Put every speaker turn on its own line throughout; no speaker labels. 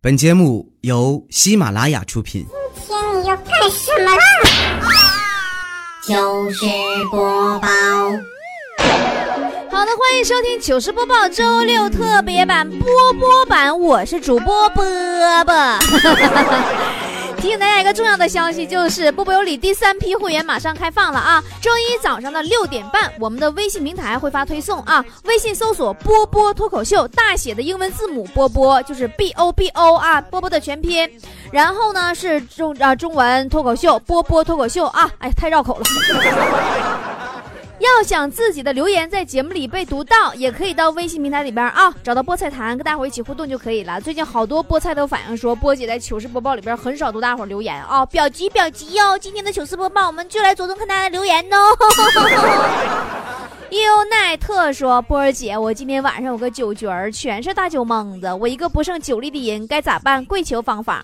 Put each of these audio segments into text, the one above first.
本节目由喜马拉雅出品。
今天你要干什么啦？
糗事播报，
好的，欢迎收听糗事播报周六特别版波波版，我是主播波波。提醒大家一个重要的消息，就是波波有理第三批会员马上开放了啊！周一早上的六点半，我们的微信平台会发推送啊，微信搜索“波波脱口秀”，大写的英文字母“波波”就是 B O B O 啊，波波的全拼。然后呢是中啊中文脱口秀，波波脱口秀啊，哎，太绕口了。要想自己的留言在节目里被读到，也可以到微信平台里边啊，找到菠菜坛，跟大伙一起互动就可以了。最近好多菠菜都反映说，波姐在糗事播报里边很少读大伙留言啊，表急表急哟！今天的糗事播报，我们就来着重看大家的留言哦。优奈特说：“波儿姐，我今天晚上有个酒局儿，全是大酒蒙子，我一个不胜酒力的人该咋办？跪求方法。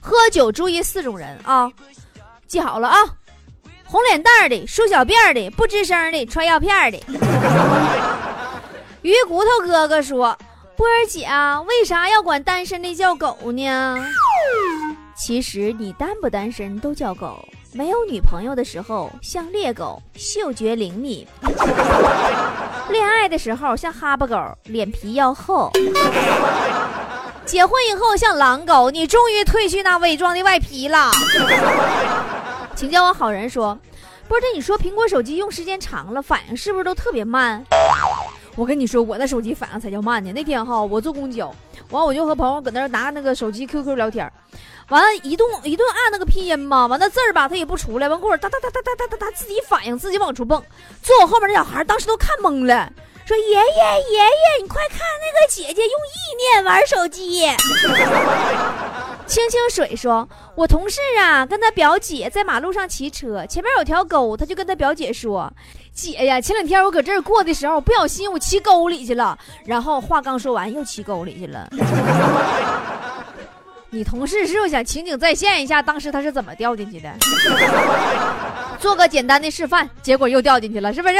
喝酒注意四种人啊，记好了啊。”红脸蛋的、梳小辫的、不吱声的、穿药片的。鱼骨头哥哥说：“波儿姐啊，为啥要管单身的叫狗呢？其实你单不单身都叫狗。没有女朋友的时候像猎狗，嗅觉灵敏；恋爱的时候像哈巴狗，脸皮要厚；结婚以后像狼狗，你终于褪去那伪装的外皮了。”请叫我好人说，不是你说苹果手机用时间长了，反应是不是都特别慢？我跟你说，我那手机反应才叫慢呢。那天哈，我坐公交，完我就和朋友搁那拿那个手机 QQ 聊天，完了，一顿一顿按那个拼音嘛，完那字儿吧，它也不出来，完过会哒哒哒哒哒哒哒哒，自己反应，自己往出蹦。坐我后面那小孩当时都看懵了，说爷爷爷爷，你快看那个姐姐用意念玩手机。清清水说：“我同事啊，跟他表姐在马路上骑车，前面有条沟，他就跟他表姐说：‘姐呀，前两天我搁这儿过的时候，不小心我骑沟里去了。’然后话刚说完，又骑沟里去了。你同事是不是想情景再现一下当时他是怎么掉进去的？做个简单的示范，结果又掉进去了，是不是？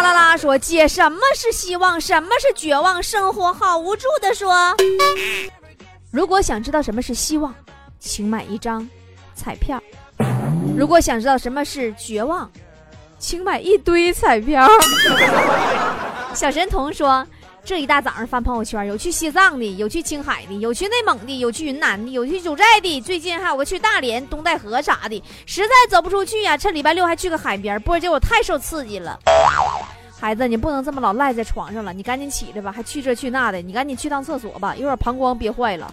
巴啦啦说：‘姐，什么是希望？什么是绝望？生活好无助的说。’”如果想知道什么是希望，请买一张彩票；如果想知道什么是绝望，请买一堆彩票。小神童说：“这一大早上翻朋友圈，有去西藏的，有去青海的，有去内蒙的，有去云南的，有去九寨的，最近还有个去大连、东戴河啥的。实在走不出去呀，趁礼拜六还去个海边。波姐，我太受刺激了。”孩子，你不能这么老赖在床上了，你赶紧起来吧，还去这去那的，你赶紧去趟厕所吧，一会儿膀胱憋坏了。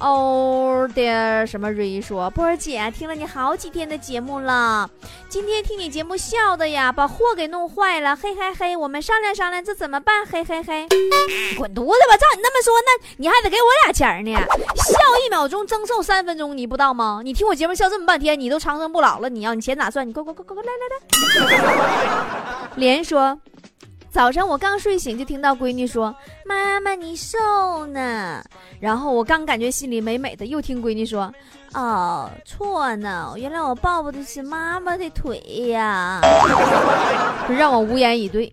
哦的什么瑞说，波儿姐听了你好几天的节目了，今天听你节目笑的呀，把货给弄坏了，嘿嘿嘿，我们商量商量这怎么办，嘿嘿嘿，滚犊子吧！照你那么说，那你还得给我俩钱呢，笑一秒钟增寿三分钟，你不知道吗？你听我节目笑这么半天，你都长生不老了，你要你钱咋算？你快快快快快来来来！连说。早上我刚睡醒就听到闺女说：“妈妈你瘦呢。”然后我刚感觉心里美美的，又听闺女说：“哦，错呢，原来我抱抱的是妈妈的腿呀。”让我无言以对。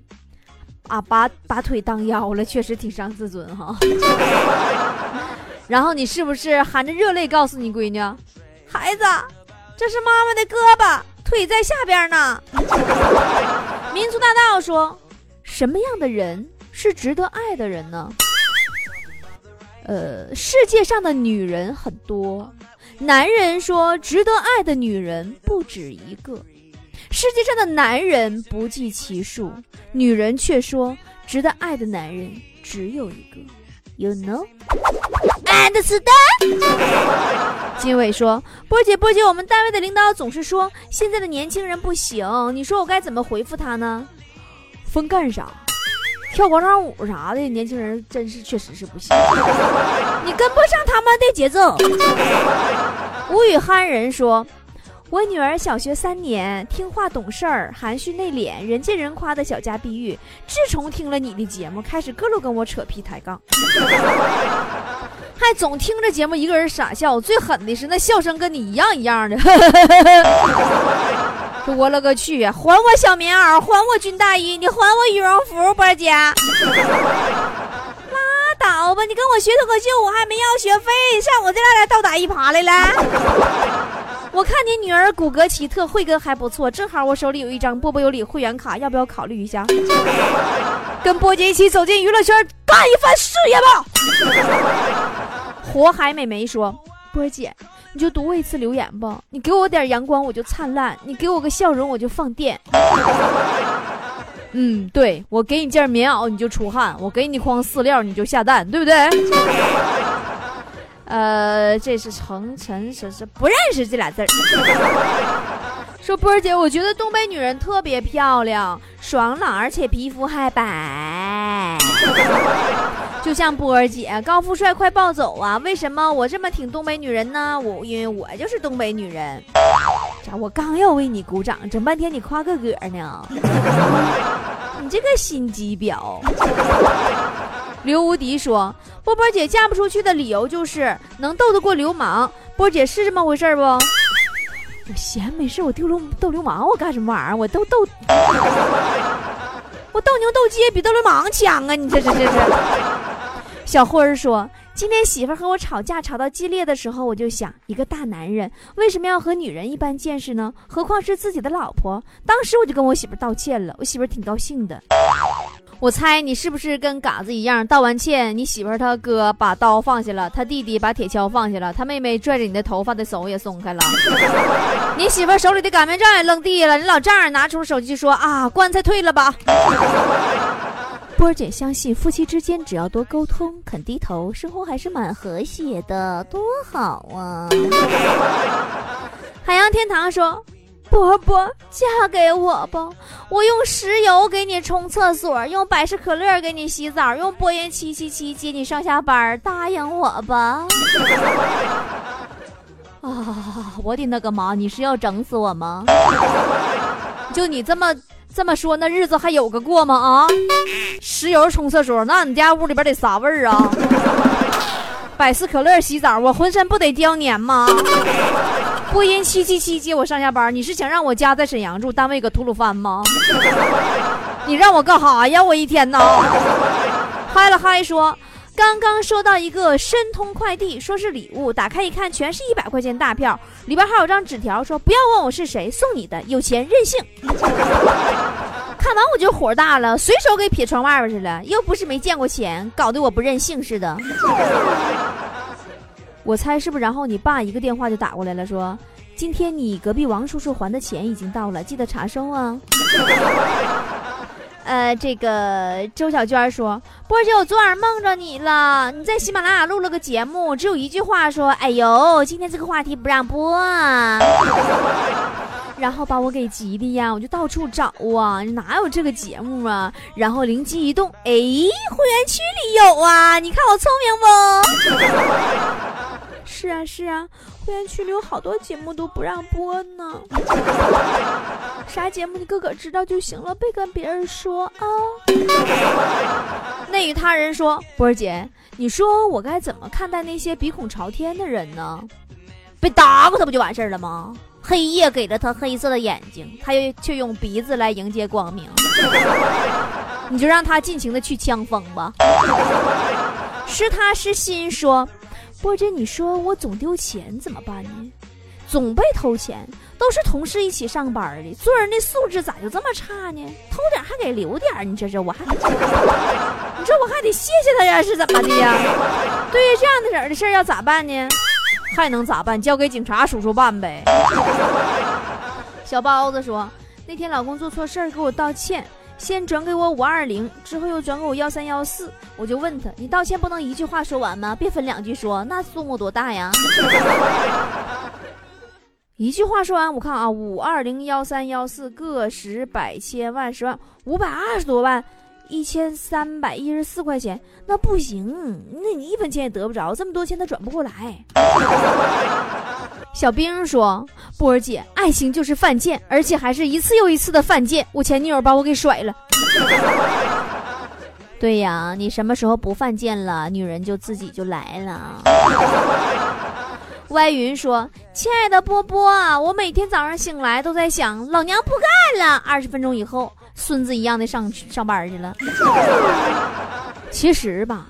啊，把把腿当腰了，确实挺伤自尊哈。然后你是不是含着热泪告诉你闺女：“孩子，这是妈妈的胳膊，腿在下边呢。”民族大道说。什么样的人是值得爱的人呢？呃，世界上的女人很多，男人说值得爱的女人不止一个，世界上的男人不计其数，女人却说值得爱的男人只有一个。You know？Understand？金伟说：“波姐，波姐，我们单位的领导总是说现在的年轻人不行，你说我该怎么回复他呢？”风干啥？跳广场舞啥的，年轻人真是确实是不行，你跟不上他们的节奏。无语憨人说：“我女儿小学三年，听话懂事儿，含蓄内敛，人见人夸的小家碧玉。自从听了你的节目，开始各路跟我扯皮抬杠，还总听着节目一个人傻笑。最狠的是那笑声跟你一样一样的。”我勒个去呀！还我小棉袄，还我军大衣，你还我羽绒服，波姐。拉倒吧，你跟我学脱口秀，我还没要学费，上我这来倒打一耙来了。我看你女儿骨骼奇特，慧根还不错，正好我手里有一张波波有理会员卡，要不要考虑一下？跟波姐一起走进娱乐圈，干一番事业吧！火海美眉说：“波姐，你就读我一次留言吧，你给我点阳光我就灿烂，你给我个笑容我就放电。”嗯，对，我给你件棉袄你就出汗，我给你筐饲料你就下蛋，对不对？呃，这是程晨，是是不认识这俩字儿。说波儿姐，我觉得东北女人特别漂亮，爽朗，而且皮肤还白，就像波儿姐，高富帅快暴走啊！为什么我这么挺东北女人呢？我因为我就是东北女人。咋？我刚要为你鼓掌，整半天你夸个嗝呢？你这个心机婊！刘无敌说：“波波姐嫁不出去的理由就是能斗得过流氓。波姐是这么回事不？我闲没事，我丢流斗流氓，我干什么玩意儿？我斗斗，我斗牛斗鸡比斗流氓强啊！你这这这这。”小辉儿说：“今天媳妇儿和我吵架，吵到激烈的时候，我就想，一个大男人为什么要和女人一般见识呢？何况是自己的老婆。当时我就跟我媳妇道歉了，我媳妇挺高兴的。”我猜你是不是跟嘎子一样，道完歉，你媳妇儿他哥把刀放下了，他弟弟把铁锹放下了，他妹妹拽着你的头发的手也松开了，你媳妇儿手里的擀面杖也扔地了，你老丈人拿出手机说啊，棺材退了吧。波儿姐相信夫妻之间只要多沟通，肯低头，生活还是蛮和谐的，多好啊。海洋天堂说。波波，嫁给我吧！我用石油给你冲厕所，用百事可乐给你洗澡，用波音七七七接你上下班，答应我吧！啊，我的那个妈！你是要整死我吗？就你这么这么说，那日子还有个过吗？啊！石油冲厕所，那你家屋里边得啥味儿啊？百事可乐洗澡，我浑身不得掉粘吗？波音七七七接我上下班，你是想让我家在沈阳住，单位搁吐鲁番吗？你让我干哈呀？我一天呐！嗨了嗨说，刚刚收到一个申通快递，说是礼物，打开一看，全是一百块钱大票，里边还有张纸条，说不要问我是谁送你的，有钱任性。看完我就火大了，随手给撇窗外边去了，又不是没见过钱，搞得我不任性似的。我猜是不是？然后你爸一个电话就打过来了，说：“今天你隔壁王叔叔还的钱已经到了，记得查收啊。”呃，这个周小娟说：“波姐，我昨晚梦着你了，你在喜马拉雅录了个节目，只有一句话说：‘哎呦，今天这个话题不让播。’啊。”然后把我给急的呀，我就到处找啊，哪有这个节目啊？然后灵机一动，哎，会员区里有啊！你看我聪明不？是啊是啊，会员区里有好多节目都不让播呢。啥节目你自个知道就行了，别跟别人说啊。那与他人说，波儿姐，你说我该怎么看待那些鼻孔朝天的人呢？被打过他不就完事儿了吗？黑夜给了他黑色的眼睛，他又却用鼻子来迎接光明。你就让他尽情的去枪锋吧。是他是心说。波姐，你说我总丢钱怎么办呢？总被偷钱，都是同事一起上班的，做人的素质咋就这么差呢？偷点还给留点，你这这我还，你说我还得谢谢他呀，是怎么的呀？对于这样的人的事儿要咋办呢？还能咋办？交给警察叔叔办呗。小包子说，那天老公做错事儿，给我道歉。先转给我五二零，之后又转给我幺三幺四，我就问他：“你道歉不能一句话说完吗？别分两句说，那数目多大呀？” 一句话说完，我看啊，五二零幺三幺四个十百千万十万五百二十多万，一千三百一十四块钱，那不行，那你一分钱也得不着，这么多钱他转不过来。小兵说：“波儿姐，爱情就是犯贱，而且还是一次又一次的犯贱。我前女友把我给甩了。对呀，你什么时候不犯贱了，女人就自己就来了。”歪云说：“亲爱的波波，我每天早上醒来都在想，老娘不干了。二十分钟以后，孙子一样的上上班去了。其实吧。”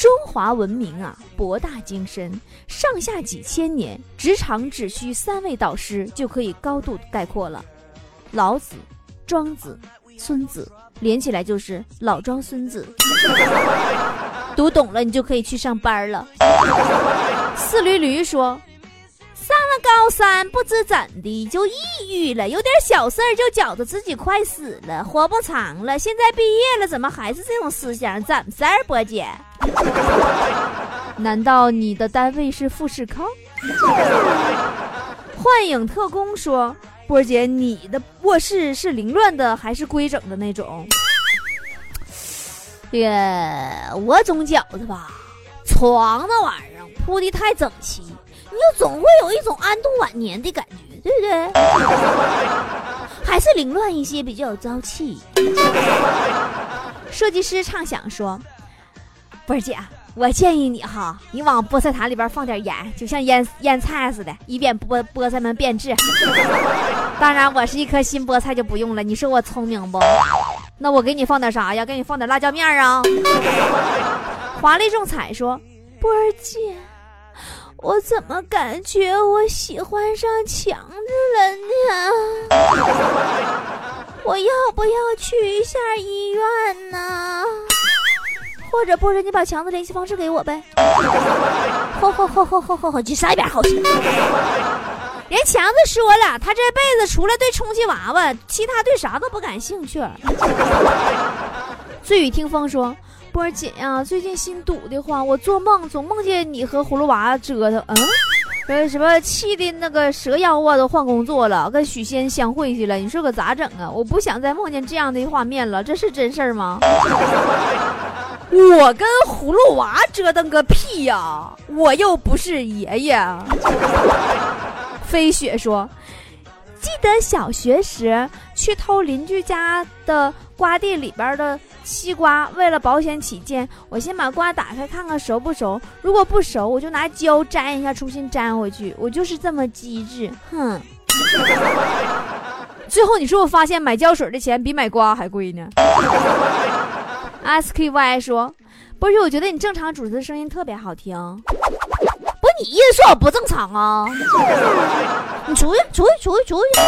中华文明啊，博大精深，上下几千年，职场只需三位导师就可以高度概括了：老子、庄子、孙子，连起来就是老庄孙子。读懂了，你就可以去上班了。四驴驴说。上了高三，不知怎的就抑郁了，有点小事儿就觉得自己快死了，活不长了。现在毕业了，怎么还是这种思想？怎么事儿，波姐？难道你的单位是富士康？幻影特工说：“波姐，你的卧室是凌乱的还是规整的那种？” 这个我总觉得吧，床那玩意儿铺的太整齐。你就总会有一种安度晚年的感觉，对不对？还是凌乱一些比较有朝气。设计师畅想说：“波儿姐，我建议你哈，你往菠菜坛里边放点盐，就像腌腌菜似的，以便菠菠菜们变质。当然，我是一颗新菠菜就不用了。你说我聪明不？那我给你放点啥呀？给你放点辣椒面啊。”华丽仲彩说：“波儿姐。”我怎么感觉我喜欢上强子了呢？我要不要去一下医院呢？或者不是你把强子联系方式给我呗？吼吼吼吼吼吼吼！去上一边好去！人强子说了，他这辈子除了对充气娃娃，其他对啥都不感兴趣。醉雨听风说。波儿姐呀，最近心堵的慌，我做梦总梦见你和葫芦娃折腾，嗯，呃什么气的那个蛇妖啊都换工作了，跟许仙相会去了，你说可咋整啊？我不想再梦见这样的画面了，这是真事儿吗？我跟葫芦娃折腾个屁呀！我又不是爷爷。飞雪说。记得小学时去偷邻居家的瓜地里边的西瓜，为了保险起见，我先把瓜打开看看熟不熟。如果不熟，我就拿胶粘一下，重新粘回去。我就是这么机智，哼！最后你说我发现买胶水的钱比买瓜还贵呢。SKY 说：“不是，我觉得你正常主持的声音特别好听。”不，你意思说我不正常啊？你出去，出去，出去，出去！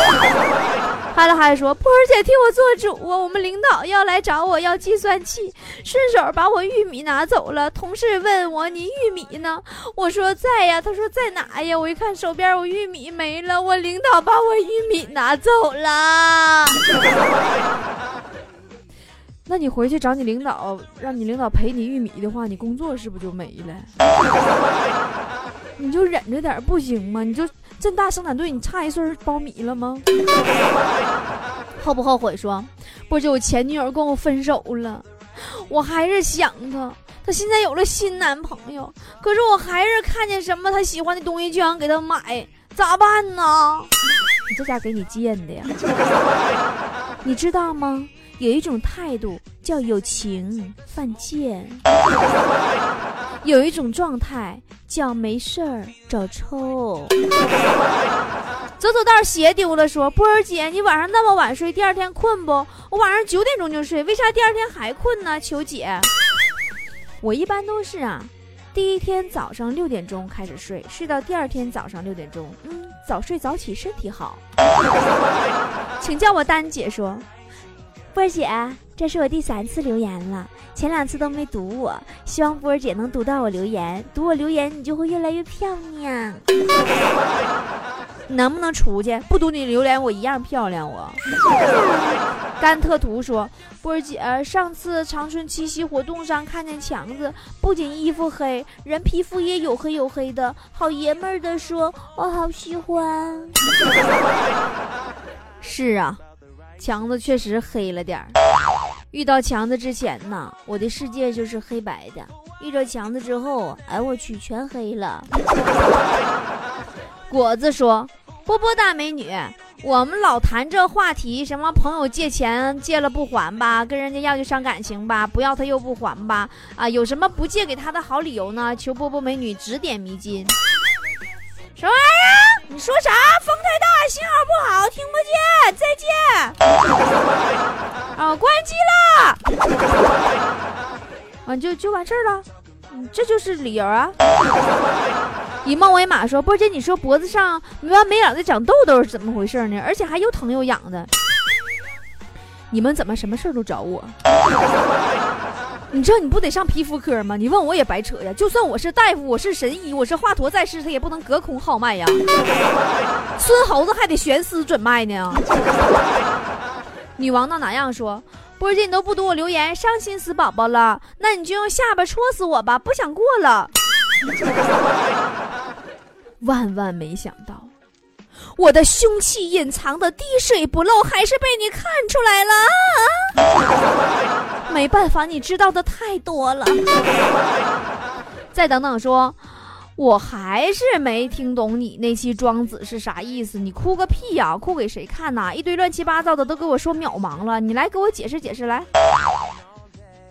哈了哈说：“波儿姐替我做主啊，我们领导要来找我要计算器，顺手把我玉米拿走了。同事问我你玉米呢？我说在呀。他说在哪呀？我一看手边我玉米没了，我领导把我玉米拿走了。那你回去找你领导，让你领导赔你玉米的话，你工作是不是就没了？” 你就忍着点不行吗？你就正大生产队，你差一穗苞米了吗？后不后悔？说，不就我前女友跟我分手了，我还是想她，她现在有了新男朋友，可是我还是看见什么她喜欢的东西就想给她买，咋办呢？你这家给你贱的呀？你知道吗？有一种态度叫有情犯贱。有一种状态叫没事儿找抽，走走道鞋丢了，说波儿姐，你晚上那么晚睡，第二天困不？我晚上九点钟就睡，为啥第二天还困呢？求姐，我一般都是啊，第一天早上六点钟开始睡，睡到第二天早上六点钟，嗯，早睡早起身体好。请叫我丹姐说，波儿姐。这是我第三次留言了，前两次都没读我，希望波儿姐能读到我留言，读我留言你就会越来越漂亮。能不能出去？不读你留言我一样漂亮。我甘特图说，波儿姐，上次长春七夕活动上看见强子，不仅衣服黑，人皮肤也有黑有黑的，好爷们儿的说，我好喜欢。是啊，强子确实黑了点儿。遇到强子之前呢，我的世界就是黑白的；遇着强子之后，哎我去，全黑了。果子说：“波波大美女，我们老谈这话题，什么朋友借钱借了不还吧，跟人家要就伤感情吧，不要他又不还吧，啊，有什么不借给他的好理由呢？求波波美女指点迷津。”什么玩意儿？你说啥？风太大，信号不好，听不见。再见。啊，关机了。完就就完事儿了。这就是理由啊。以貌为马说，波姐，你说脖子上没完没了的长痘痘是怎么回事呢？而且还又疼又痒的。你们怎么什么事儿都找我？你知道你不得上皮肤科吗？你问我也白扯呀。就算我是大夫，我是神医，我是华佗在世，他也不能隔空号脉呀。孙猴子还得悬丝准脉呢。女王闹哪样说？波姐，你都不读我留言，伤心死宝宝了。那你就用下巴戳死我吧，不想过了。万万没想到，我的凶器隐藏的滴水不漏，还是被你看出来了。没办法，你知道的太多了。再等等，说，我还是没听懂你那期庄子是啥意思。你哭个屁呀！哭给谁看呐？一堆乱七八糟的都给我说渺茫了。你来给我解释解释来。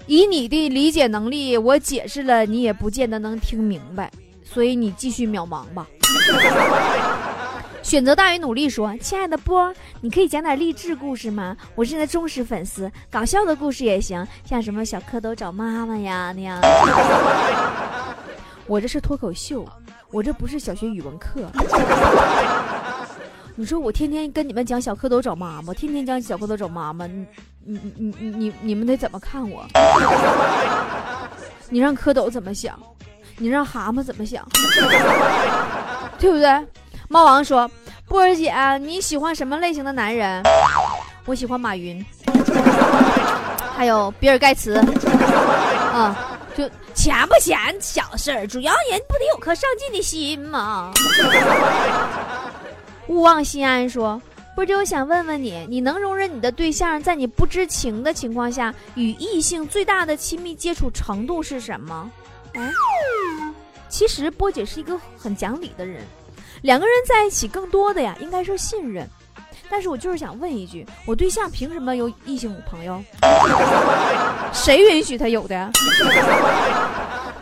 以你的理解能力，我解释了你也不见得能听明白，所以你继续渺茫吧。选择大于努力说：“亲爱的波，你可以讲点励志故事吗？我是你的忠实粉丝，搞笑的故事也行，像什么小蝌蚪找妈妈呀那样。我这是脱口秀，我这不是小学语文课。你说我天天跟你们讲小蝌蚪找妈妈，天天讲小蝌蚪找妈妈，你你你你你你们得怎么看我？你让蝌蚪怎么想？你让蛤蟆怎么想？对不对？”猫王说：“波儿姐，你喜欢什么类型的男人？我喜欢马云，还有比尔盖茨。嗯，就钱不钱小事儿，主要人不得有颗上进的心吗？” 勿忘心安说：“波姐，我想问问你，你能容忍你的对象在你不知情的情况下与异性最大的亲密接触程度是什么？”哎，其实波姐是一个很讲理的人。两个人在一起，更多的呀，应该是信任。但是我就是想问一句，我对象凭什么有异性朋友？谁允许他有的？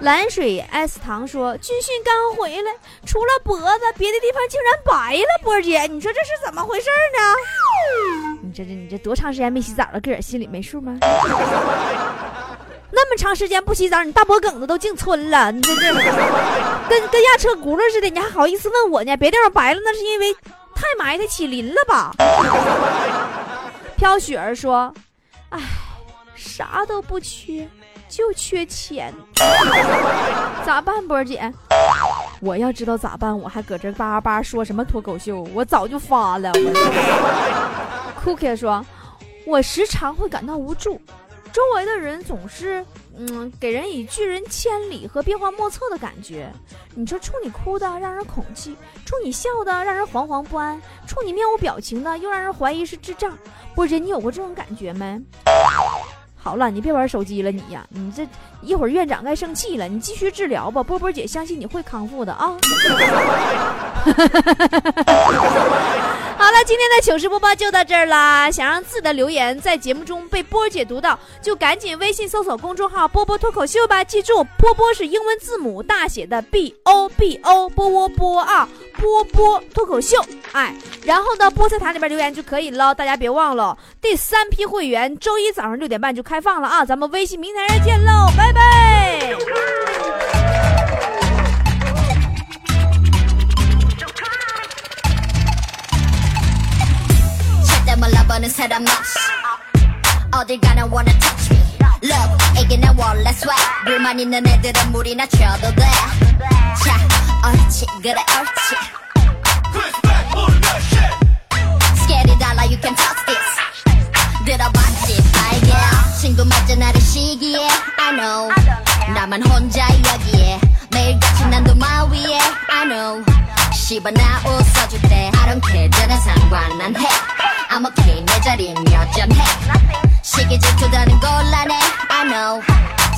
蓝水 S 糖说，军训刚回来，除了脖子，别的地方竟然白了。波姐，你说这是怎么回事呢？你这这你这多长时间没洗澡了？个儿心里没数吗？那么长时间不洗澡，你大脖梗子都净村了，你这这跟跟压车轱辘似的，你还好意思问我呢？别地方白了，那是因为太埋汰起鳞了吧？飘雪儿说：“哎，啥都不缺，就缺钱，咋办？波姐，我要知道咋办，我还搁这叭叭说什么脱口秀，我早就发了。”Cookie 说：“我时常会感到无助。”周围的人总是，嗯，给人以拒人千里和变幻莫测的感觉。你说冲你哭的让人恐惧，冲你笑的让人惶惶不安，冲你面无表情的又让人怀疑是智障。波姐，你有过这种感觉没？好了，你别玩手机了，你呀，你这一会儿院长该生气了。你继续治疗吧，波波姐相信你会康复的啊。好了，今天的糗事播报就到这儿啦。想让自己的留言在节目中被波儿姐读到，就赶紧微信搜索公众号“波波脱口秀”吧。记住，波波是英文字母大写的 B O B O，波波波啊，波波脱口秀。哎，然后呢，菠菜坛里边留言就可以了。大家别忘了，第三批会员周一早上六点半就开放了啊！咱们微信平台上见喽，拜拜。
버는 사람 없이 어딜 가나 wanna touch me Look 이게 내 원래 swag 불만 있는 애들은 물이나 쳐도 돼자 옳지 그래 옳지 Scary dollar you can touch this 들어봤지 알게 친구 맞아 나를 시기에 I know 나만 혼자 여기에 매일같이 난도 마위에 I know 씹어 나 웃어줄 때 I don't care. 전혀 상관 안해. I'm okay. 내 자리는 여전해. 시기 질투다는 곤란해. I know.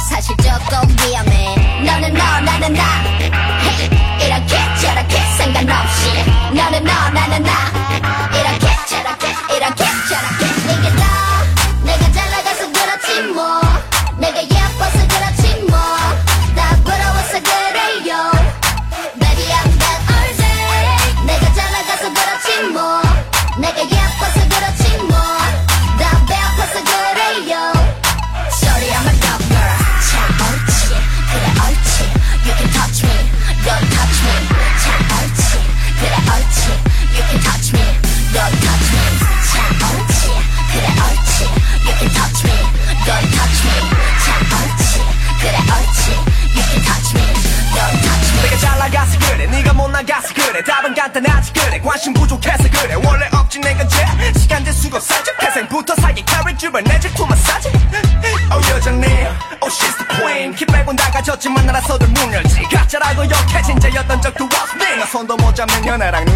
사실 조금 위험해. 너는 너 나는 나. Hey, 이렇게 저렇게 상관없이. 너는 너 나는 나. 이렇게 저렇게 이렇게 저렇게. 이게 다 내가 잘 나가서 그렇지 뭐 잡는 연애랑